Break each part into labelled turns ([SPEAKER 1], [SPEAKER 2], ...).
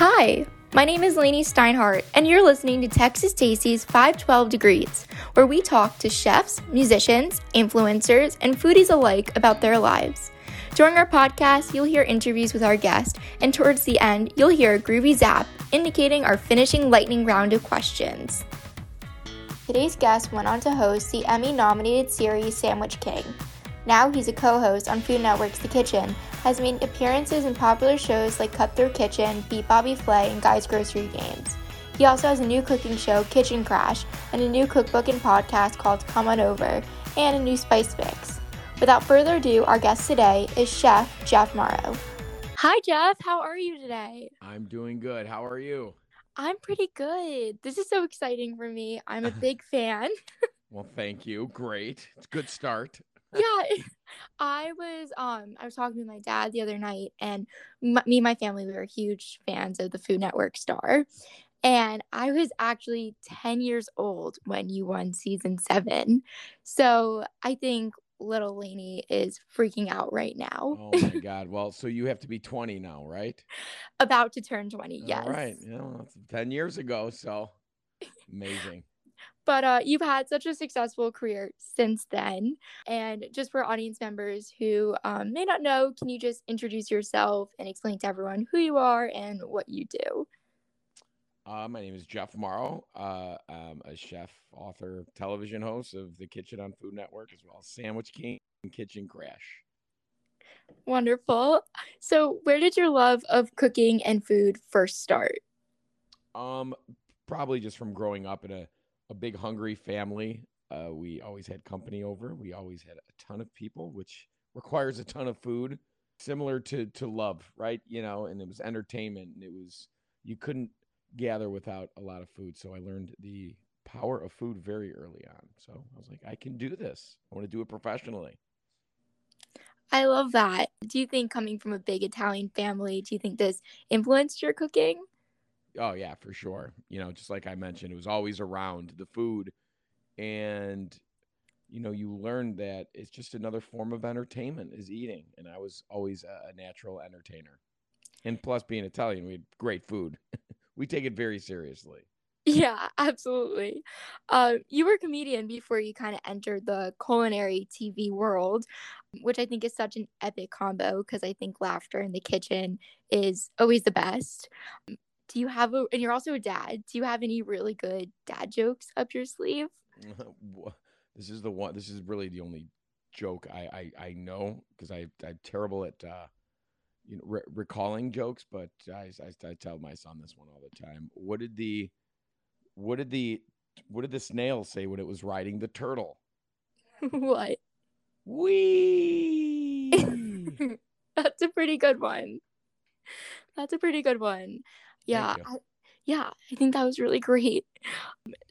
[SPEAKER 1] Hi, my name is Lainey Steinhardt, and you're listening to Texas Tasty's 512 Degrees, where we talk to chefs, musicians, influencers, and foodies alike about their lives. During our podcast, you'll hear interviews with our guests, and towards the end, you'll hear a groovy zap indicating our finishing lightning round of questions. Today's guest went on to host the Emmy nominated series Sandwich King. Now he's a co host on Food Network's The Kitchen, has made appearances in popular shows like Cutthroat Kitchen, Beat Bobby Flay, and Guy's Grocery Games. He also has a new cooking show, Kitchen Crash, and a new cookbook and podcast called Come On Over, and a new spice mix. Without further ado, our guest today is Chef Jeff Mauro. Hi, Jeff. How are you today?
[SPEAKER 2] I'm doing good. How are you?
[SPEAKER 1] I'm pretty good. This is so exciting for me. I'm a big fan.
[SPEAKER 2] well, thank you. Great. It's a good start.
[SPEAKER 1] Yeah, I was um I was talking to my dad the other night, and m- me and my family we were huge fans of the Food Network star, and I was actually ten years old when you won season seven, so I think little Lainey is freaking out right now.
[SPEAKER 2] Oh my god! Well, so you have to be twenty now, right?
[SPEAKER 1] About to turn twenty. Yes.
[SPEAKER 2] All right. You know, ten years ago. So amazing.
[SPEAKER 1] But uh, you've had such a successful career since then. And just for audience members who um, may not know, can you just introduce yourself and explain to everyone who you are and what you do?
[SPEAKER 2] Uh, my name is Jeff Mauro. Uh, I'm a chef, author, television host of The Kitchen on Food Network, as well as Sandwich King and Kitchen Crash.
[SPEAKER 1] Wonderful. So, where did your love of cooking and food first start?
[SPEAKER 2] Um, probably just from growing up in a a big hungry family. Uh, we always had company over. We always had a ton of people, which requires a ton of food, similar to to love, right? You know, and it was entertainment. And it was you couldn't gather without a lot of food. So I learned the power of food very early on. So I was like, I can do this. I want to do it professionally.
[SPEAKER 1] I love that. Do you think coming from a big Italian family, do you think this influenced your cooking?
[SPEAKER 2] Oh yeah, for sure. You know, just like I mentioned, it was always around the food, and you know, you learn that it's just another form of entertainment is eating, and I was always a, natural entertainer. And plus, being Italian, we had great food. we take it very seriously.
[SPEAKER 1] Yeah, absolutely. Uh, you were a comedian before you kind of entered the culinary TV world, which I think is such an epic combo because I think laughter in the kitchen is always the best do you have a and you're also a dad do you have any really good dad jokes up your sleeve?
[SPEAKER 2] This is the one this is really the only joke i i, I know because i i'm terrible at uh you know re- recalling jokes but I, I i tell my son this one all the time. What did the what did the what did the snail say when it was riding the turtle?
[SPEAKER 1] What?
[SPEAKER 2] Wee!
[SPEAKER 1] That's a pretty good one. That's a pretty good one yeah I, yeah i think that was really great.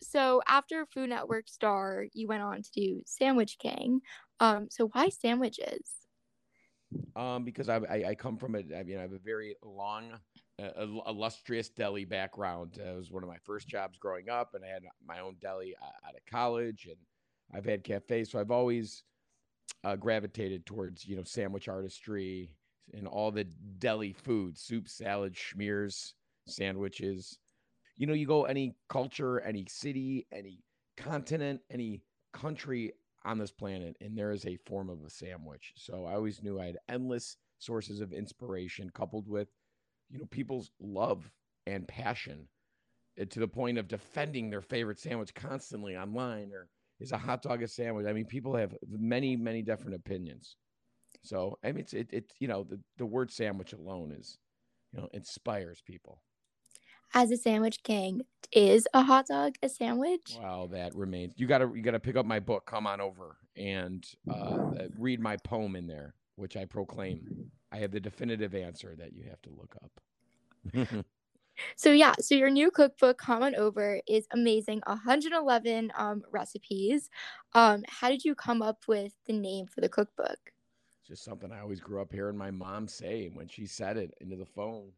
[SPEAKER 1] So after food network star you went on to do sandwich king um so why sandwiches?
[SPEAKER 2] Um because i i, I come from a i mean i have a very long uh, illustrious deli background. Uh, it was one of my first jobs growing up and i had my own deli uh, out of college and i've had cafes. So i've always uh, gravitated towards you know sandwich artistry and all the deli food soup salad schmears sandwiches. You know, you go any culture, any city, any continent, any country on this planet, and there is a form of a sandwich. So I always knew I had endless sources of inspiration coupled with, you know, people's love and passion eh, to the point of defending their favorite sandwich constantly online or is a hot dog a sandwich? I mean, people have many, many different opinions. So I mean, it's it, it you know the the word sandwich alone is, you know, inspires people
[SPEAKER 1] as a sandwich king is a hot dog a sandwich.
[SPEAKER 2] Well that remains you gotta you gotta pick up my book come on over and uh, uh, read my poem in there which i proclaim i have the definitive answer that you have to look up.
[SPEAKER 1] So yeah so your new cookbook come on over is amazing 111 um, recipes. Um, how did you come up with the name for the cookbook?
[SPEAKER 2] It's just something i always grew up hearing my mom say when she said it into the phone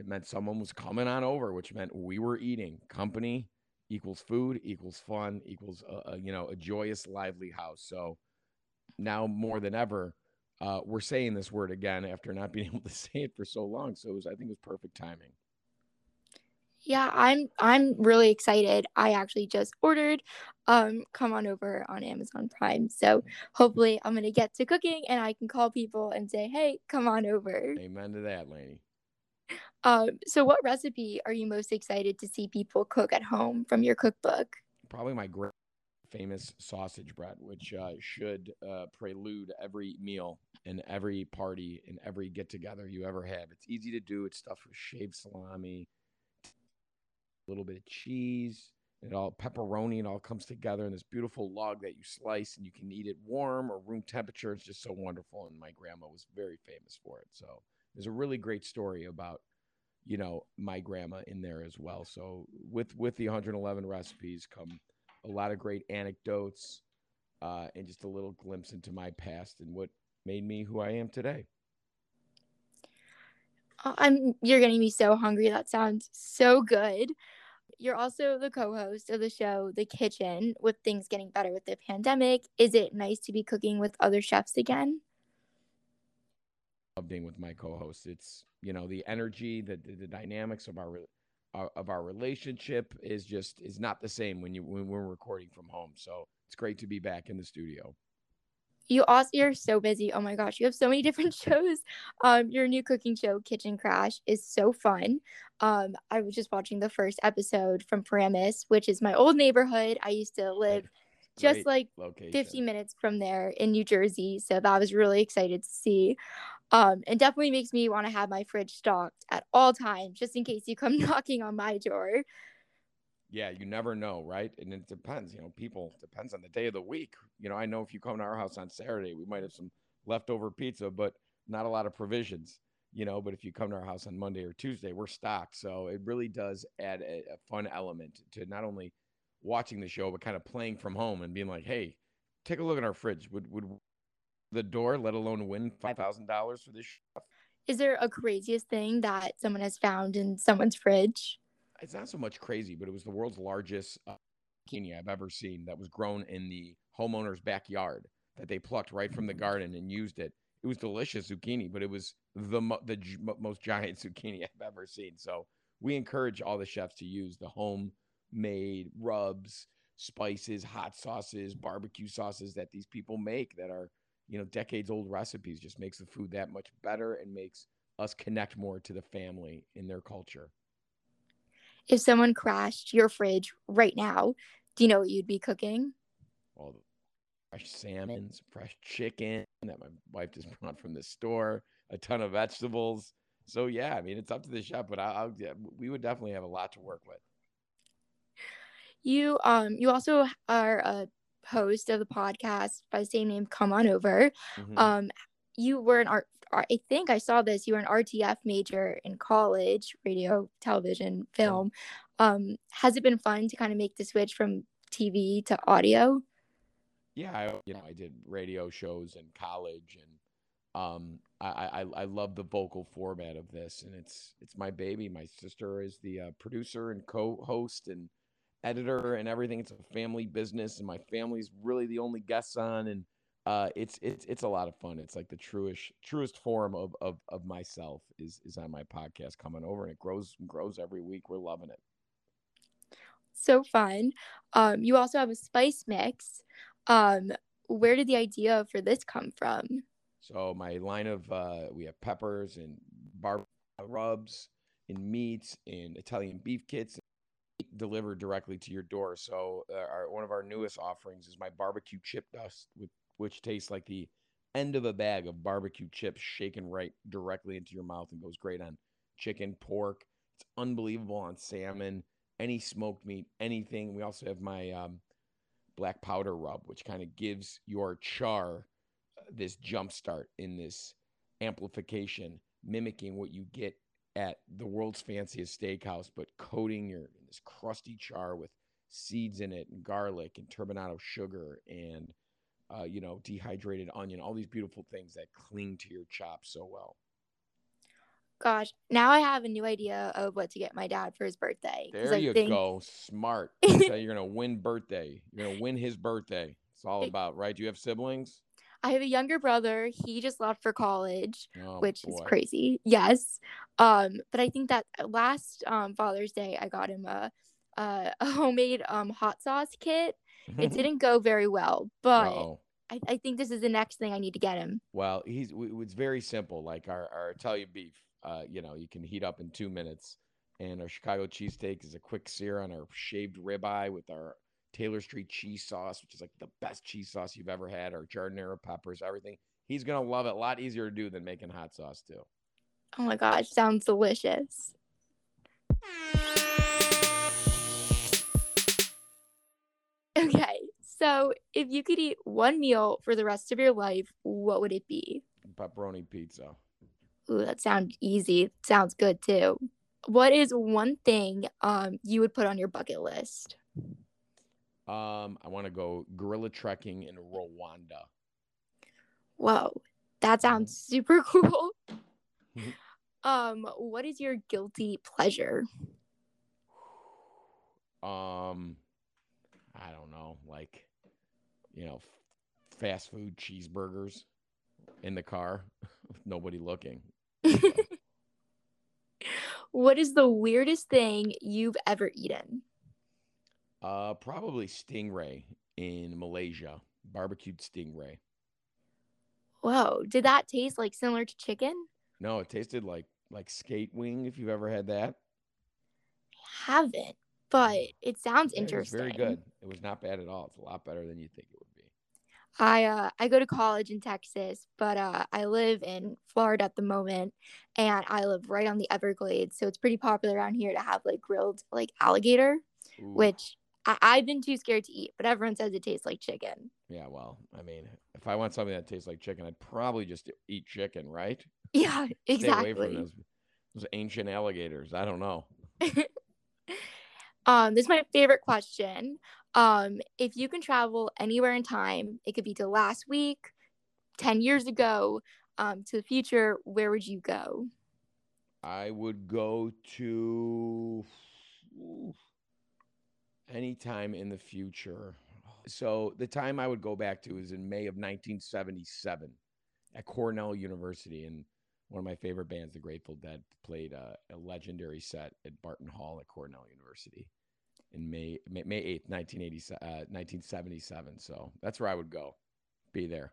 [SPEAKER 2] it meant someone was coming on over, which meant we were eating. Company equals food equals fun equals a, a you know a joyous, lively house. So now more than ever, uh, we're saying this word again after not being able to say it for so long. So it was, I think it was perfect timing.
[SPEAKER 1] Yeah, I'm I'm really excited. I actually just ordered um come on over on Amazon Prime. So hopefully I'm going to get to cooking and I can call people and say, "Hey, come on over."
[SPEAKER 2] Amen to that, Lainey.
[SPEAKER 1] Um so what recipe are you most excited to see people cook at home from your cookbook?
[SPEAKER 2] Probably my great famous sausage bread, which uh, should uh, prelude every meal and every party and every get together you ever have. It's easy to do. It's stuffed with shaved salami, a little bit of cheese, it all pepperoni. It all comes together in this beautiful log that you slice, and you can eat it warm or room temperature. It's just so wonderful. And my grandma was very famous for it. So there's a really great story about you know my grandma in there as well. So with with the 111 recipes come a lot of great anecdotes uh, and just a little glimpse into my past and what made me who I am today.
[SPEAKER 1] Oh, I'm you're getting me so hungry. That sounds so good. You're also the co-host of the show The Kitchen with things getting better with the pandemic. Is it nice to be cooking with other chefs again?
[SPEAKER 2] Being with my co-host. It's, you know, the energy, the the, the dynamics of our of our relationship is just is not the same when you when we're recording from home. So, it's great to be back in the studio
[SPEAKER 1] you also you're so busy. Oh my gosh, you have so many different shows. Um, your new cooking show, Kitchen Crash, is so fun. Um, I was just watching the first episode from Paramus, which is my old neighborhood. I used to live just Great like location. 50 minutes from there in New Jersey. So that was really excited to see. Um, and definitely makes me want to have my fridge stocked at all times, just in case you come knocking on my door
[SPEAKER 2] yeah, you never know, right? And it depends, you know, people depends on the day of the week. You know, I know if you come to our house on Saturday, we might have some leftover pizza, but not a lot of provisions, you know. But if you come to our house on Monday or Tuesday, we're stocked. So it really does add a, a fun element to not only watching the show, but kind of playing from home and being like, hey, take a look at our fridge. Would would the door, let alone win five thousand dollars for this chef?
[SPEAKER 1] Is there a craziest thing that someone has found in someone's fridge?
[SPEAKER 2] it's not so much crazy, but it was the world's largest uh, zucchini I've ever seen that was grown in the homeowner's backyard that they plucked right from the garden and used it. It was delicious zucchini, but it was the mo- the most giant zucchini I've ever seen. So we encourage all the chefs to use the homemade rubs, spices, hot sauces, barbecue sauces that these people make that are you know decades old recipes. Just makes the food that much better and makes us connect more to the family in their culture
[SPEAKER 1] if someone crashed your fridge right now, do you know what you'd be cooking?
[SPEAKER 2] All the fresh salmon, fresh chicken that my wife just brought from the store, a ton of vegetables. So yeah, I mean it's up to the chef, but I, I'll yeah, we would definitely have a lot to work with.
[SPEAKER 1] You um you also are a host of the podcast by the same name. Come on over. Mm-hmm. Um, you were an art I think I saw this. You were an RTF major in college, radio, television, film. Um, has it been fun to kind of make the switch from TV to audio?
[SPEAKER 2] Yeah, I, you know, I did radio shows in college, and um, I, I I love the vocal format of this, and it's it's my baby. My sister is the uh, producer and co-host and editor and everything. It's a family business, and my family's really the only guests on, and uh, it's it's it's a lot of fun. It's like the truest truest form of of of myself is is on my podcast coming over, and it grows grows every week. We're loving it.
[SPEAKER 1] So fun. Um, you also have a spice mix. Um, where did the idea for this come from?
[SPEAKER 2] So my line of uh, we have peppers and bar rubs and meats and Italian beef kits delivered directly to your door. So uh, our, one of our newest offerings is my barbecue chip dust with which tastes like the end of a bag of barbecue chips shaken right directly into your mouth and goes great on chicken, pork. It's unbelievable on salmon, any smoked meat, anything. We also have my um, black powder rub, which kind of gives your char uh, this jump start in this amplification, mimicking what you get at the world's fanciest steakhouse, but coating your this crusty char with seeds in it and garlic and turbinado sugar and uh, you know, dehydrated onion, all these beautiful things that cling to your chops so well.
[SPEAKER 1] Gosh, now I have a new idea of what to get my dad for his birthday.
[SPEAKER 2] There you think... go. Smart. you're to win birthday. You're to win his birthday. It's all about, right? Do you have siblings?
[SPEAKER 1] I have a younger brother. He just left for college,
[SPEAKER 2] Oh,
[SPEAKER 1] which is crazy. Yes. Um, but I think that last um Father's Day I got him a a, a homemade um hot sauce kit. It didn't go very well, but
[SPEAKER 2] Uh-oh.
[SPEAKER 1] I, I think this is the next thing I need to get him.
[SPEAKER 2] Well, he's it's very simple. Like our, our Italian beef, uh, you know, you can heat up in two minutes, and our Chicago cheesesteak is a quick sear on our shaved ribeye with our Taylor Street cheese sauce, which is like the best cheese sauce you've ever had. Our giardiniera peppers, everything. He's gonna love it. A lot easier to do than making hot sauce too.
[SPEAKER 1] Oh my gosh, sounds delicious. Okay, so if you could eat one meal for the rest of your life, what would it be?
[SPEAKER 2] Pepperoni pizza.
[SPEAKER 1] Ooh, that sounds easy. Sounds good too. What is one thing um you would put on your bucket list?
[SPEAKER 2] Um, I want to go gorilla trekking in Rwanda.
[SPEAKER 1] Whoa, that sounds super cool.
[SPEAKER 2] Mhm.
[SPEAKER 1] um, what is your guilty pleasure?
[SPEAKER 2] Um, I don't know, like, you know, f- fast food cheeseburgers in the car with nobody looking.
[SPEAKER 1] what is the weirdest thing you've ever eaten?
[SPEAKER 2] Uh, probably stingray in Malaysia, barbecued stingray.
[SPEAKER 1] Whoa, did that taste like similar to chicken?
[SPEAKER 2] No, it tasted like like skate wing. If you've ever had that,
[SPEAKER 1] Haven't, but it sounds
[SPEAKER 2] Yeah, it
[SPEAKER 1] interesting.
[SPEAKER 2] very good. It was not bad at all. It's a lot better than you think it would be.
[SPEAKER 1] I uh I go to college in Texas, but uh I live in Florida at the moment and I live right on the Everglades, so it's pretty popular around here to have like grilled like alligator,
[SPEAKER 2] Ooh,
[SPEAKER 1] which I- I've been too scared to eat, but everyone says it tastes like chicken.
[SPEAKER 2] yeah, well, I mean, if I want something that tastes like chicken, I'd probably just eat chicken, right?
[SPEAKER 1] Yeah,
[SPEAKER 2] Stay away from
[SPEAKER 1] exactly.
[SPEAKER 2] those those ancient alligators. I don't know.
[SPEAKER 1] um, this is my favorite question. Um, if you can travel anywhere in time, it could be to last week, 10 years ago, um, to the future, where would you go?
[SPEAKER 2] I would go to oof, any time in the future. So the time I would go back to is in May of 1977 at Cornell University, and one of my favorite bands, the Grateful Dead, played a, a legendary set at Barton Hall at Cornell University in May May, May 8th, 1980, uh, 1977. So that's where I would go, be there.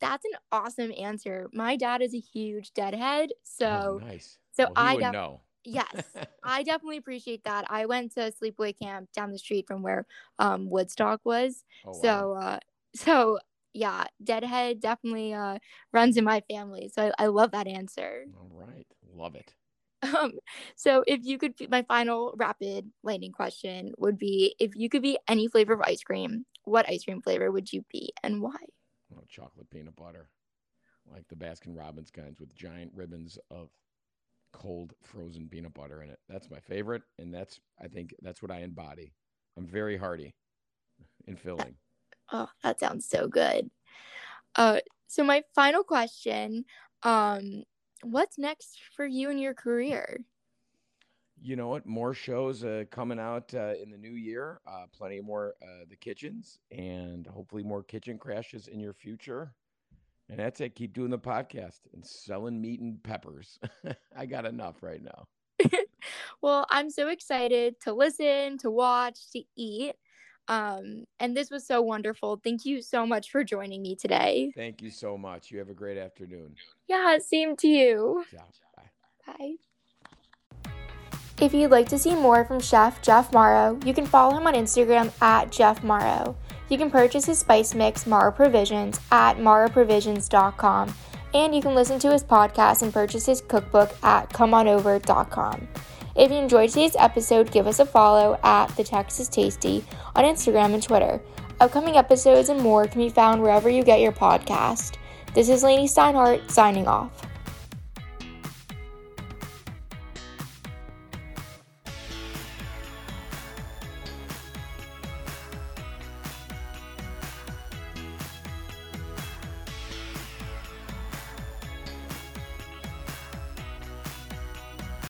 [SPEAKER 1] That's an awesome answer. My dad is a huge deadhead, so
[SPEAKER 2] oh, nice.
[SPEAKER 1] so
[SPEAKER 2] well,
[SPEAKER 1] I
[SPEAKER 2] know.
[SPEAKER 1] Yes, I definitely appreciate that. I went to sleepaway camp down the street from where um Woodstock was.
[SPEAKER 2] Oh, wow.
[SPEAKER 1] So uh so yeah, deadhead definitely uh runs in my family. So I, I love that answer.
[SPEAKER 2] All right, love it.
[SPEAKER 1] Um so if you could be my final rapid lightning question would be if you could be any flavor of ice cream, what ice cream flavor would you be and why?
[SPEAKER 2] Oh, chocolate peanut butter, like the Baskin Robbins kinds with giant ribbons of cold frozen peanut butter in it. That's my favorite, and that's I think that's what I embody. I'm very hearty in filling.
[SPEAKER 1] Oh, that sounds so good. Uh, so my final question, um, what's next for you in your career?
[SPEAKER 2] You know what? More shows uh, coming out uh, in the new year. Uh, plenty more uh, the kitchens, and hopefully more kitchen crashes in your future. And that's it. Keep doing the podcast and selling meat and peppers. I got enough right now.
[SPEAKER 1] Well, I'm so excited to listen, to watch, to eat. Um, and this was so wonderful. Thank you so much for joining me today.
[SPEAKER 2] Thank you so much. You have a great afternoon.
[SPEAKER 1] Yeah, same to you.
[SPEAKER 2] Ciao. Bye.
[SPEAKER 1] Bye. If you'd like to see more from Chef Jeff Mauro, you can follow him on Instagram at Jeff Mauro. You can purchase his spice mix, Mauro Provisions, at mauroprovisions.com. And you can listen to his podcast and purchase his cookbook at comeonover.com. If you enjoyed today's episode, give us a follow at The Texas Tasty on Instagram and Twitter. Upcoming episodes and more can be found wherever you get your podcast. This is Lainey Steinhardt signing off.